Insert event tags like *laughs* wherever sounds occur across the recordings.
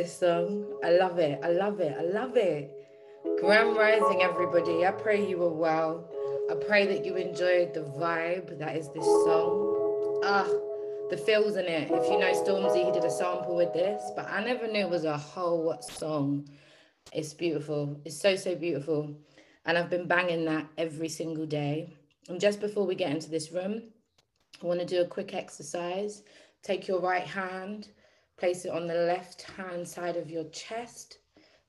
This song. I love it. I love it. I love it. Grand Rising, everybody. I pray you were well. I pray that you enjoyed the vibe that is this song. Ah, the feels in it. If you know Stormzy, he did a sample with this, but I never knew it was a whole song. It's beautiful. It's so, so beautiful. And I've been banging that every single day. And just before we get into this room, I want to do a quick exercise. Take your right hand, place it on the left hand side of your chest.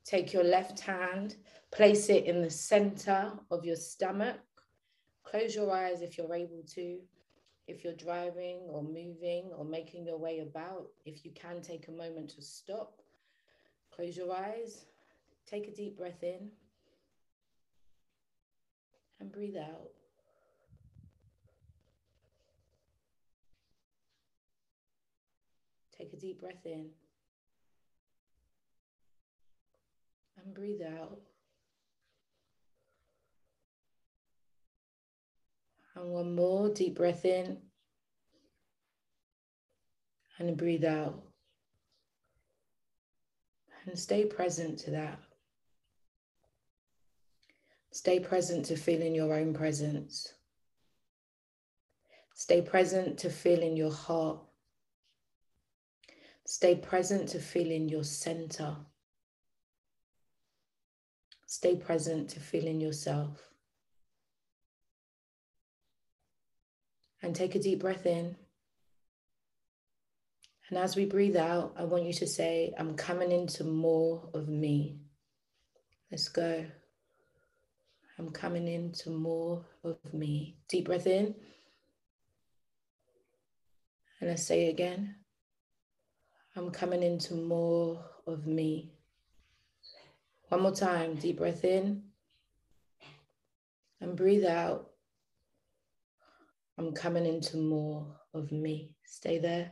Take your left hand, place it in the center of your stomach. Close your eyes if you're able to. If you're driving or moving or making your way about, if you can take a moment to stop, close your eyes, take a deep breath in, and breathe out. Take a deep breath in and breathe out. And one more deep breath in and breathe out. And stay present to that. Stay present to feeling your own presence. Stay present to feeling your heart. Stay present to feeling your center. Stay present to feeling yourself. And take a deep breath in. And as we breathe out, I want you to say, I'm coming into more of me. Let's go. I'm coming into more of me. Deep breath in. And let's say again. I'm coming into more of me. One more time. Deep breath in. And breathe out. I'm coming into more of me. Stay there.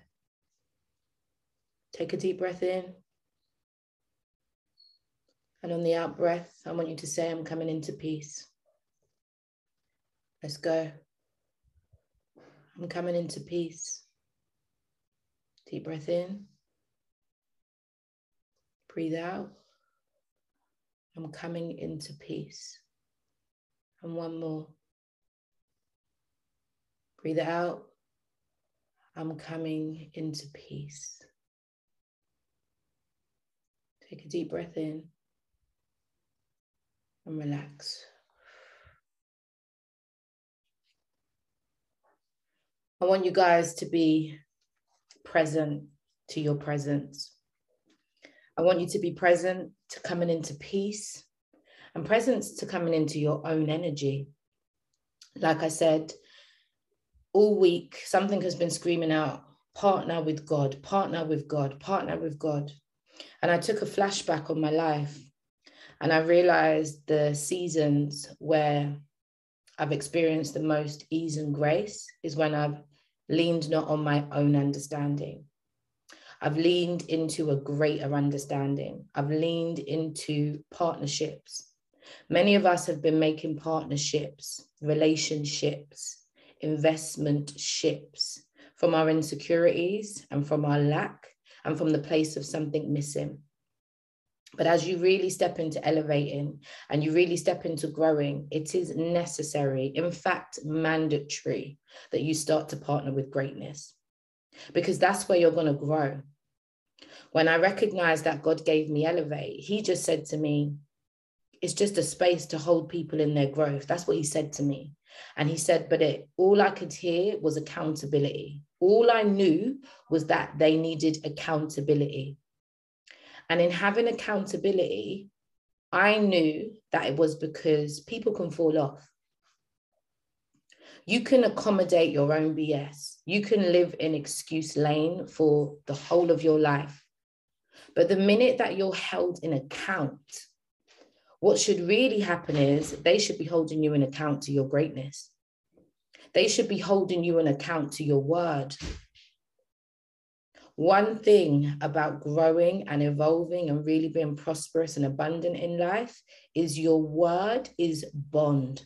Take a deep breath in. And on the out breath, I want you to say, I'm coming into peace. Let's go. I'm coming into peace. Deep breath in. Breathe out. I'm coming into peace. And one more. Breathe out. I'm coming into peace. Take a deep breath in and relax. I want you guys to be present to your presence. I want you to be present to coming into peace and presence to coming into your own energy. Like I said, all week, something has been screaming out partner with God, partner with God, partner with God. And I took a flashback on my life and I realized the seasons where I've experienced the most ease and grace is when I've leaned not on my own understanding. I've leaned into a greater understanding. I've leaned into partnerships. Many of us have been making partnerships, relationships, investment ships from our insecurities and from our lack and from the place of something missing. But as you really step into elevating and you really step into growing, it is necessary, in fact, mandatory, that you start to partner with greatness because that's where you're going to grow. When I recognized that God gave me Elevate, He just said to me, It's just a space to hold people in their growth. That's what He said to me. And He said, But it, all I could hear was accountability. All I knew was that they needed accountability. And in having accountability, I knew that it was because people can fall off. You can accommodate your own BS. You can live in excuse lane for the whole of your life. But the minute that you're held in account, what should really happen is they should be holding you in account to your greatness. They should be holding you in account to your word. One thing about growing and evolving and really being prosperous and abundant in life is your word is bond.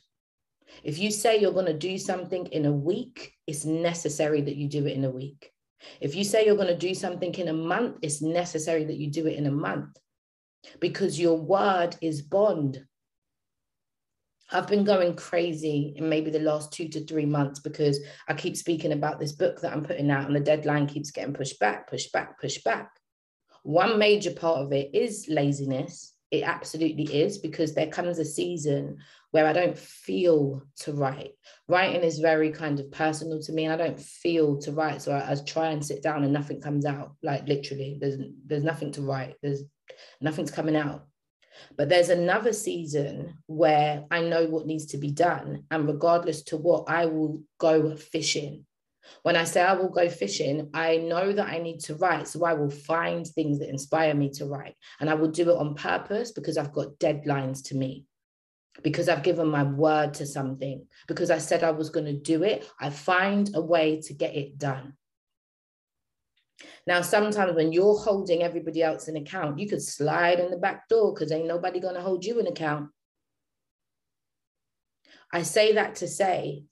If you say you're going to do something in a week, it's necessary that you do it in a week. If you say you're going to do something in a month, it's necessary that you do it in a month because your word is bond. I've been going crazy in maybe the last two to three months because I keep speaking about this book that I'm putting out, and the deadline keeps getting pushed back, pushed back, pushed back. One major part of it is laziness. It absolutely is because there comes a season where I don't feel to write. Writing is very kind of personal to me, and I don't feel to write. So I, I try and sit down, and nothing comes out. Like literally, there's there's nothing to write. There's nothing's coming out. But there's another season where I know what needs to be done. And regardless to what, I will go fishing. When I say I will go fishing, I know that I need to write. So I will find things that inspire me to write. And I will do it on purpose because I've got deadlines to meet because I've given my word to something, because I said I was going to do it, I find a way to get it done. Now, sometimes when you're holding everybody else in account, you could slide in the back door because ain't nobody going to hold you in account. I say that to say,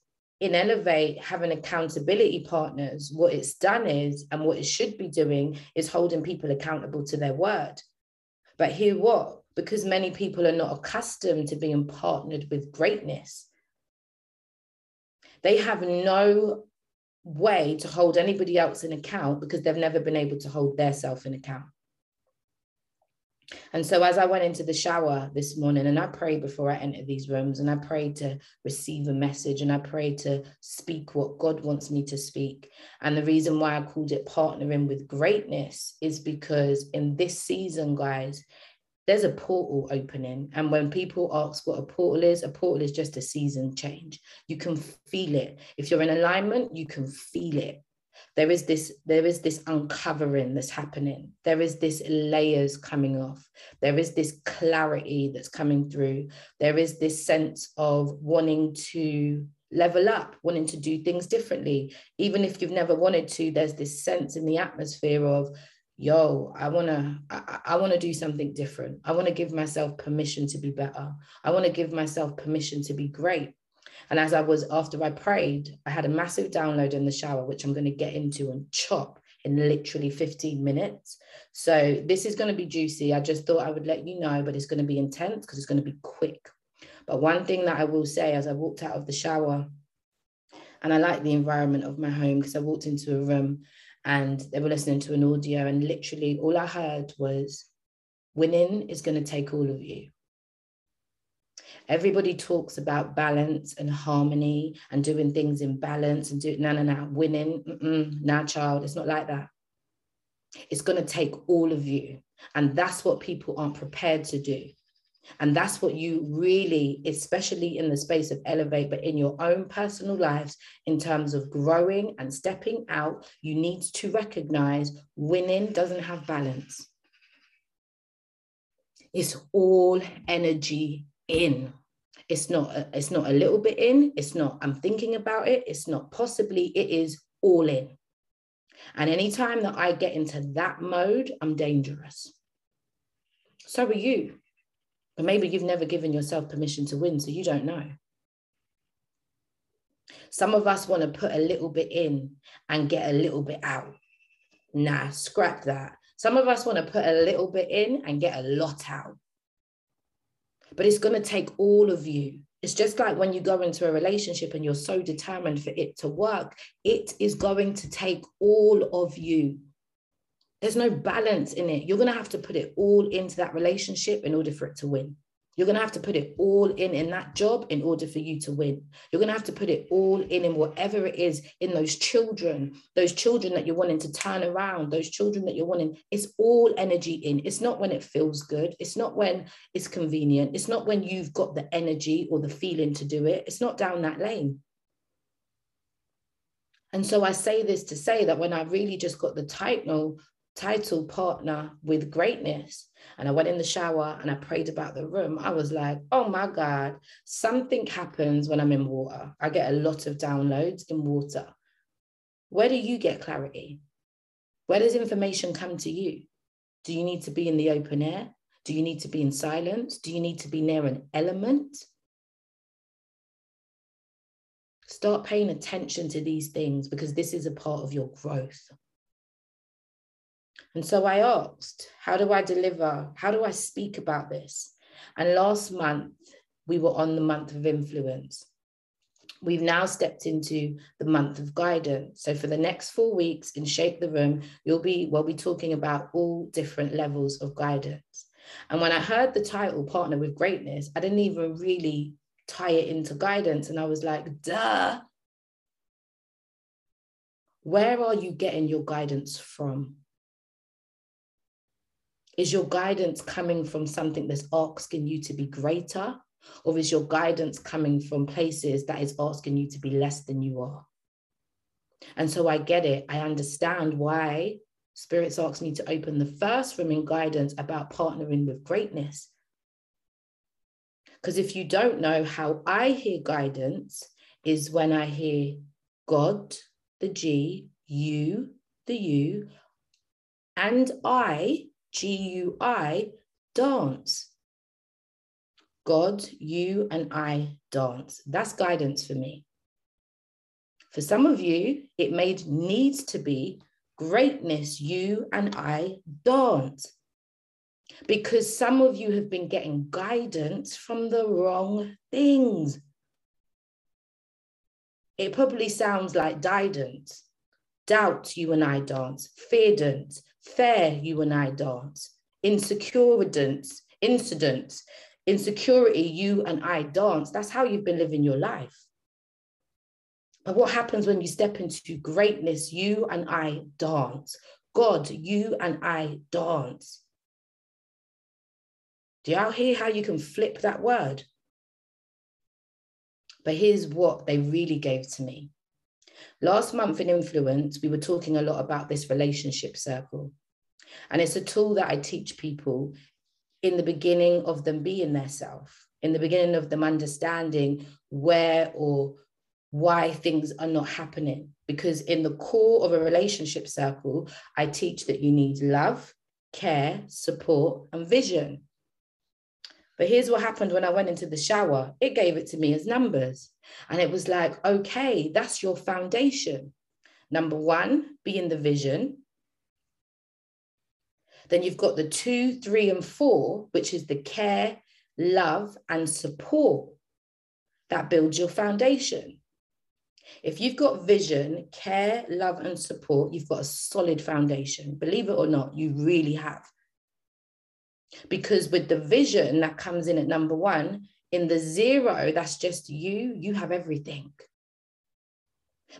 in Elevate, having accountability partners, what it's done is, and what it should be doing, is holding people accountable to their word. But here, what? because many people are not accustomed to being partnered with greatness. They have no way to hold anybody else in account because they've never been able to hold their self in account. And so, as I went into the shower this morning and I prayed before I entered these rooms, and I prayed to receive a message and I prayed to speak what God wants me to speak. And the reason why I called it partnering with greatness is because in this season, guys, there's a portal opening. And when people ask what a portal is, a portal is just a season change. You can feel it. If you're in alignment, you can feel it. There is this, there is this uncovering that's happening. There is this layers coming off. There is this clarity that's coming through. There is this sense of wanting to level up, wanting to do things differently. Even if you've never wanted to, there's this sense in the atmosphere of yo i want to i, I want to do something different i want to give myself permission to be better i want to give myself permission to be great and as i was after i prayed i had a massive download in the shower which i'm going to get into and chop in literally 15 minutes. So this is going to be juicy. I just thought i would let you know but it's going to be intense because it's going to be quick. But one thing that i will say as i walked out of the shower and i like the environment of my home because i walked into a room and they were listening to an audio and literally all I heard was winning is going to take all of you. Everybody talks about balance and harmony and doing things in balance and do no, no, no, winning. Mm-mm, child, it's not like that. It's going to take all of you. And that's what people aren't prepared to do. And that's what you really, especially in the space of Elevate, but in your own personal lives, in terms of growing and stepping out, you need to recognize winning doesn't have balance. It's all energy in. It's not, a, it's not a little bit in. It's not, I'm thinking about it. It's not possibly, it is all in. And anytime that I get into that mode, I'm dangerous. So are you. But maybe you've never given yourself permission to win, so you don't know. Some of us want to put a little bit in and get a little bit out. Nah, scrap that. Some of us want to put a little bit in and get a lot out. But it's going to take all of you. It's just like when you go into a relationship and you're so determined for it to work, it is going to take all of you. There's no balance in it. You're going to have to put it all into that relationship in order for it to win. You're going to have to put it all in in that job in order for you to win. You're going to have to put it all in in whatever it is in those children, those children that you're wanting to turn around, those children that you're wanting. It's all energy in. It's not when it feels good. It's not when it's convenient. It's not when you've got the energy or the feeling to do it. It's not down that lane. And so I say this to say that when I really just got the title title partner with greatness. And i went in the shower and i prayed about the room. I was like oh my god something happens when i'm in water. I get a lot of downloads in water. Where do you get clarity? Where does information come to you? Do you need to be in the open air? Do you need to be in silence? Do you need to be near an element? Start paying attention to these things because this is a part of your growth And so I asked, how do I deliver? How do I speak about this? And last month, we were on the month of influence. We've now stepped into the month of guidance. So for the next four weeks in Shape the Room, you'll be, we'll be talking about all different levels of guidance. And when I heard the title, Partner with Greatness, I didn't even really tie it into guidance. And I was like, duh. Where are you getting your guidance from? Is your guidance coming from something that's asking you to be greater? Or is your guidance coming from places that is asking you to be less than you are? And so I get it. I understand why Spirits asked me to open the first room in guidance about partnering with greatness. Because if you don't know how I hear guidance, is when I hear God, the G, you, the U, and I, G U I, dance. God, you, and I dance. That's guidance for me. For some of you, it made needs to be greatness, you and I dance. Because some of you have been getting guidance from the wrong things. It probably sounds like guidance. Doubt, you and I dance. Fear dance. Fair, you and I dance. Insecure. Incidents insecurity, you and I dance. That's how you've been living your life. But what happens when you step into greatness? You and I dance. God, you and I dance. Do y'all hear how you can flip that word? But here's what they really gave to me. Last month in Influence, we were talking a lot about this relationship circle. And it's a tool that I teach people in the beginning of them being their self, in the beginning of them understanding where or why things are not happening. Because in the core of a relationship circle, I teach that you need love, care, support, and vision. But here's what happened when I went into the shower it gave it to me as numbers. And it was like, okay, that's your foundation. Number one, be in the vision. Then you've got the two, three, and four, which is the care, love, and support that builds your foundation. If you've got vision, care, love, and support, you've got a solid foundation. Believe it or not, you really have. Because with the vision that comes in at number one, in the zero, that's just you, you have everything.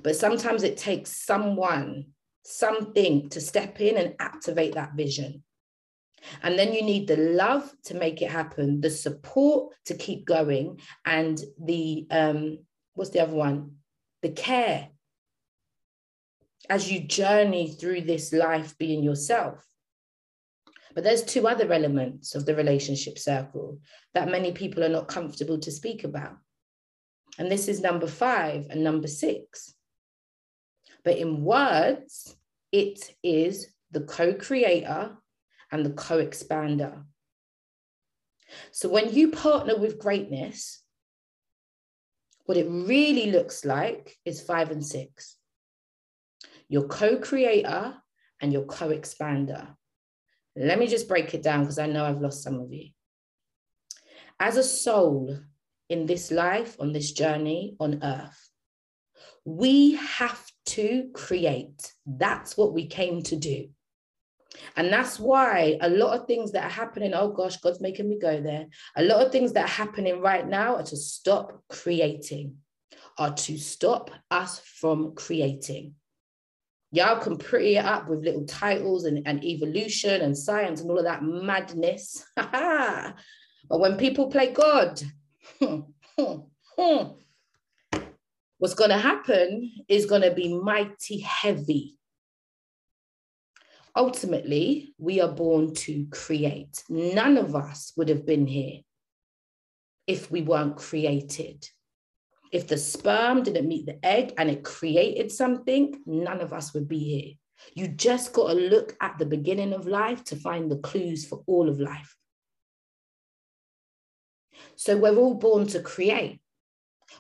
But sometimes it takes someone something to step in and activate that vision. And then you need the love to make it happen, the support to keep going, and the um, what's the other one? The care as you journey through this life being yourself. But there's two other elements of the relationship circle that many people are not comfortable to speak about. And this is number five and number six. But in words, it is the co creator and the co expander. So when you partner with greatness, what it really looks like is five and six your co creator and your co expander. Let me just break it down because I know I've lost some of you. As a soul in this life, on this journey on earth, we have to create. That's what we came to do. And that's why a lot of things that are happening, oh gosh, God's making me go there. A lot of things that are happening right now are to stop creating, are to stop us from creating. Y'all can pretty it up with little titles and, and evolution and science and all of that madness. *laughs* but when people play God, *laughs* what's going to happen is going to be mighty heavy. Ultimately, we are born to create. None of us would have been here if we weren't created. If the sperm didn't meet the egg and it created something, none of us would be here. You just got to look at the beginning of life to find the clues for all of life. So we're all born to create.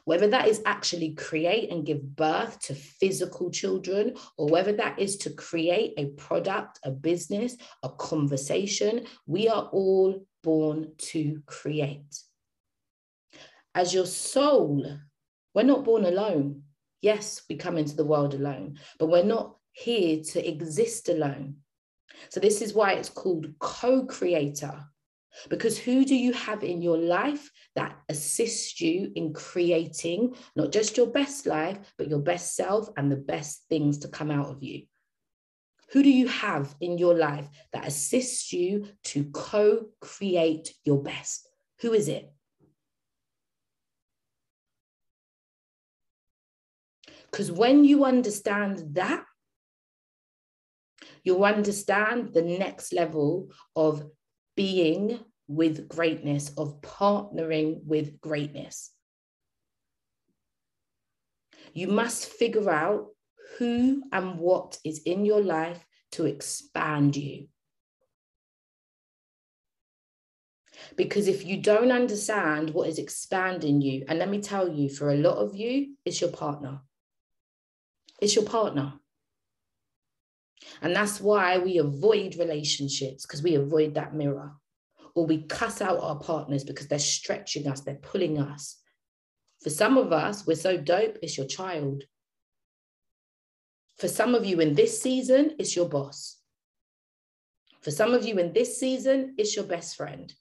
whether that is actually create and give birth to physical children, or whether that is to create a product, a business, a conversation, we are all born to create. As your soul, we're not born alone. Yes, we come into the world alone, but we're not here to exist alone. So, this is why it's called co creator. Because who do you have in your life that assists you in creating not just your best life, but your best self and the best things to come out of you? Who do you have in your life that assists you to co create your best? Who is it? Because when you understand that, you'll understand the next level of being with greatness, of partnering with greatness. You must figure out who and what is in your life to expand you. Because if you don't understand what is expanding you, and let me tell you, for a lot of you, it's your partner. It's your partner. And that's why we avoid relationships because we avoid that mirror. Or we cuss out our partners because they're stretching us, they're pulling us. For some of us, we're so dope, it's your child. For some of you in this season, it's your boss. For some of you in this season, it's your best friend.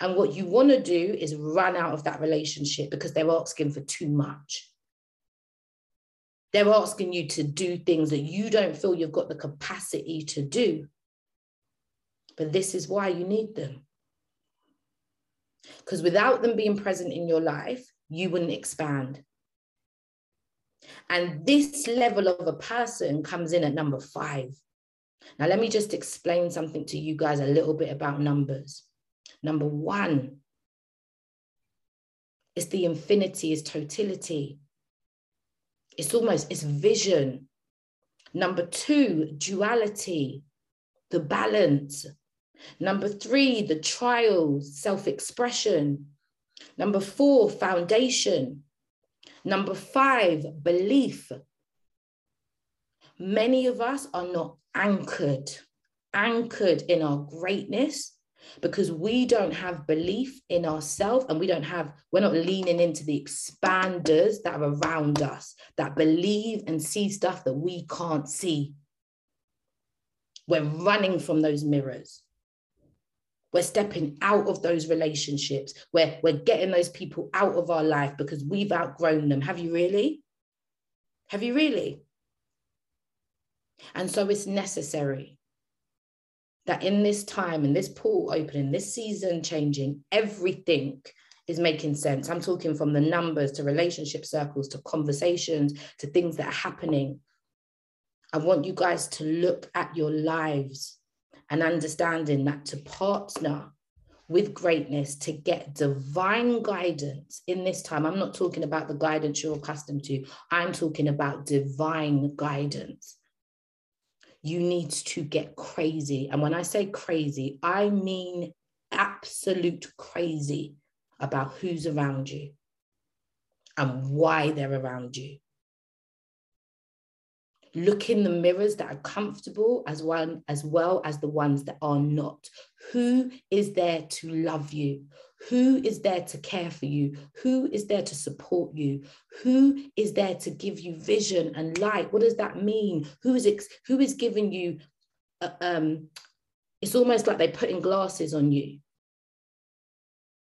And what you want to do is run out of that relationship because they're asking for too much. They're asking you to do things that you don't feel you've got the capacity to do. But this is why you need them. Because without them being present in your life, you wouldn't expand. And this level of a person comes in at number five. Now, let me just explain something to you guys a little bit about numbers. Number one, it's the infinity, is totality. It's almost, it's vision. Number two, duality, the balance. Number three, the trials, self expression. Number four, foundation. Number five, belief. Many of us are not anchored, anchored in our greatness because we don't have belief in ourselves and we don't have, we're not leaning into the expanders that are around us that believe and see stuff that we can't see. We're running from those mirrors. We're stepping out of those relationships. We're, we're getting those people out of our life because we've outgrown them. Have you really? Have you really? And so it's necessary that in this time, in this pool opening, this season changing, everything is making sense. I'm talking from the numbers to relationship circles to conversations to things that are happening. I want you guys to look at your lives and understanding that to partner with greatness to get divine guidance in this time. I'm not talking about the guidance you're accustomed to, I'm talking about divine guidance you need to get crazy. And when I say crazy, I mean absolute crazy about who's around you and why they're around you. Look in the mirrors that are comfortable as well as well as the ones that are not. Who is there to love you? Who is there to care for you? Who is there to support you? Who is there to give you vision and light? What does that mean? Who is ex- who is giving you? Uh, um, it's almost like they're putting glasses on you.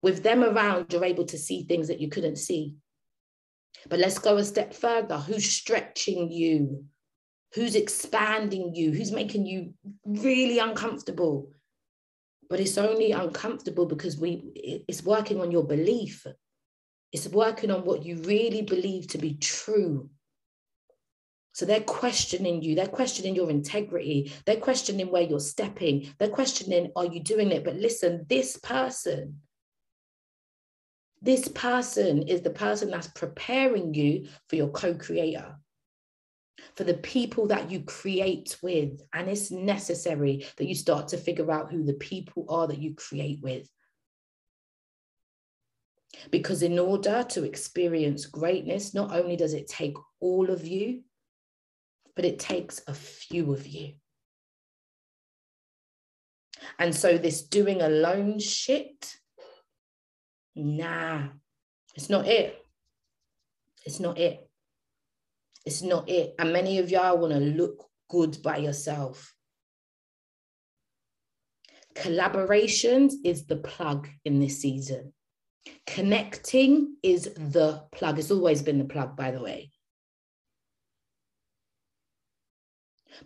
With them around, you're able to see things that you couldn't see. But let's go a step further. Who's stretching you? Who's expanding you? Who's making you really uncomfortable? But it's only uncomfortable because we it's working on your belief. It's working on what you really believe to be true. So they're questioning you. They're questioning your integrity. They're questioning where you're stepping. They're questioning are you doing it? But listen this person this person is the person that's preparing you for your co-creator for the people that you create with. And it's necessary that you start to figure out who the people are that you create with. Because in order to experience greatness, not only does it take all of you, but it takes a few of you. And so, this doing alone shit, nah, it's not it. It's not it. It's not it. And many of y'all want to look good by yourself. Collaborations is the plug in this season. Connecting is the plug. It's always been the plug, by the way.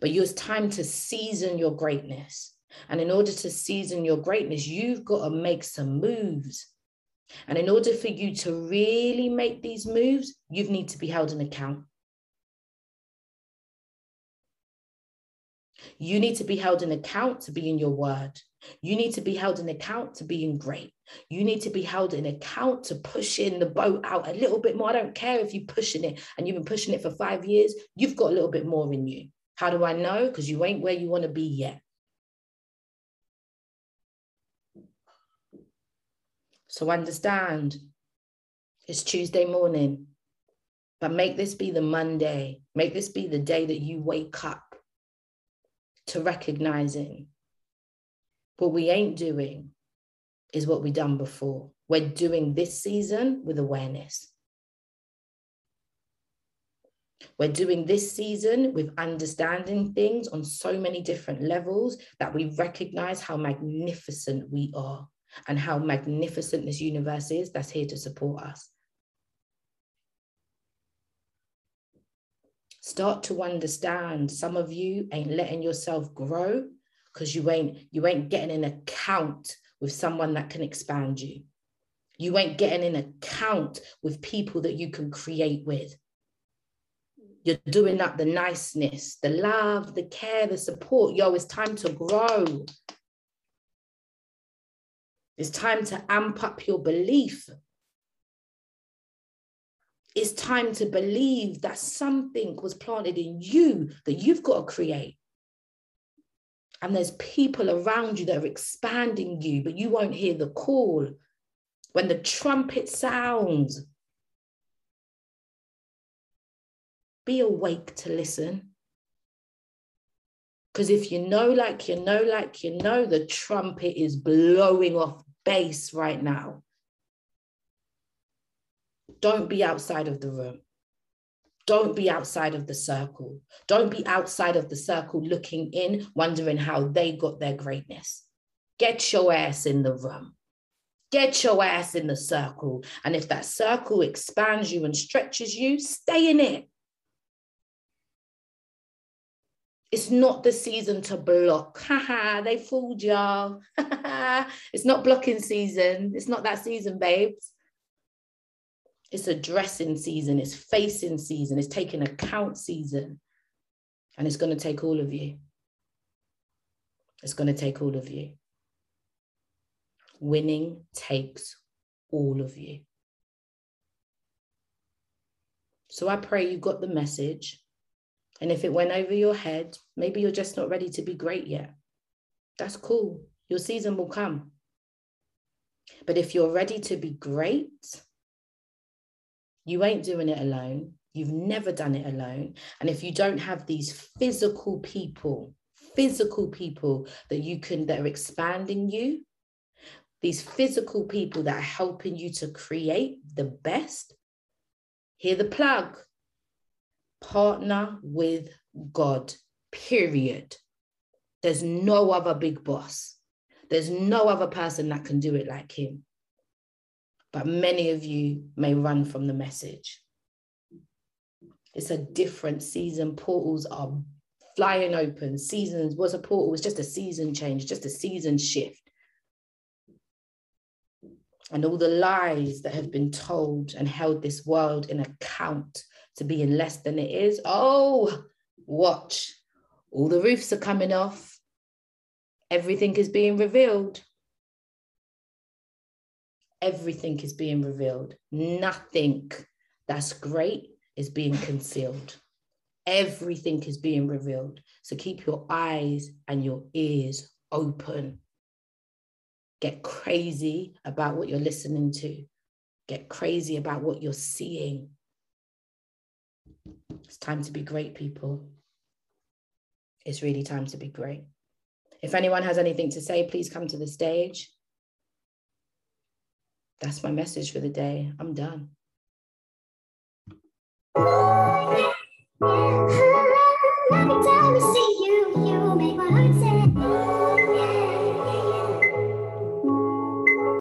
But it's time to season your greatness. And in order to season your greatness, you've got to make some moves. And in order for you to really make these moves, you need to be held an account. You need to be held in account to be in your word. You need to be held in account to being great. You need to be held in account to pushing the boat out a little bit more. I don't care if you're pushing it and you've been pushing it for five years, you've got a little bit more in you. How do I know? Because you ain't where you want to be yet. So understand it's Tuesday morning, but make this be the Monday. Make this be the day that you wake up to recognizing what we ain't doing is what we done before. We're doing this season with awareness. We're doing this season with understanding things on so many different levels that we recognize how magnificent we are and how magnificent this universe is that's here to support us. Start to understand some of you ain't letting yourself grow because you ain't you ain't getting an account with someone that can expand you. You ain't getting an account with people that you can create with. You're doing up the niceness, the love, the care, the support. Yo, it's time to grow. It's time to amp up your belief. It's time to believe that something was planted in you that you've got to create. And there's people around you that are expanding you, but you won't hear the call. When the trumpet sounds, be awake to listen. Because if you know, like you know, like you know, the trumpet is blowing off bass right now. Don't be outside of the room. Don't be outside of the circle. Don't be outside of the circle looking in, wondering how they got their greatness. Get your ass in the room. Get your ass in the circle. And if that circle expands you and stretches you, stay in it. It's not the season to block. *laughs* Haha, they fooled y'all. *laughs* it's not blocking season. It's not that season, babes. It's addressing season. It's facing season. It's taking account season. And it's going to take all of you. It's going to take all of you. Winning takes all of you. So I pray you got the message. And if it went over your head, maybe you're just not ready to be great yet. That's cool. Your season will come. But if you're ready to be great, you ain't doing it alone. You've never done it alone. And if you don't have these physical people, physical people that you can, that are expanding you, these physical people that are helping you to create the best, hear the plug partner with God, period. There's no other big boss. There's no other person that can do it like him. But many of you may run from the message. It's a different season. Portals are flying open. Seasons was a portal, was just a season change, just a season shift. And all the lies that have been told and held this world in account to being less than it is. Oh, watch. All the roofs are coming off. Everything is being revealed. Everything is being revealed. Nothing that's great is being concealed. Everything is being revealed. So keep your eyes and your ears open. Get crazy about what you're listening to get crazy about what you're seeing. It's time to be great, people. It's really time to be great. If anyone has anything to say, please come to the stage that's my message for the day. I'm done.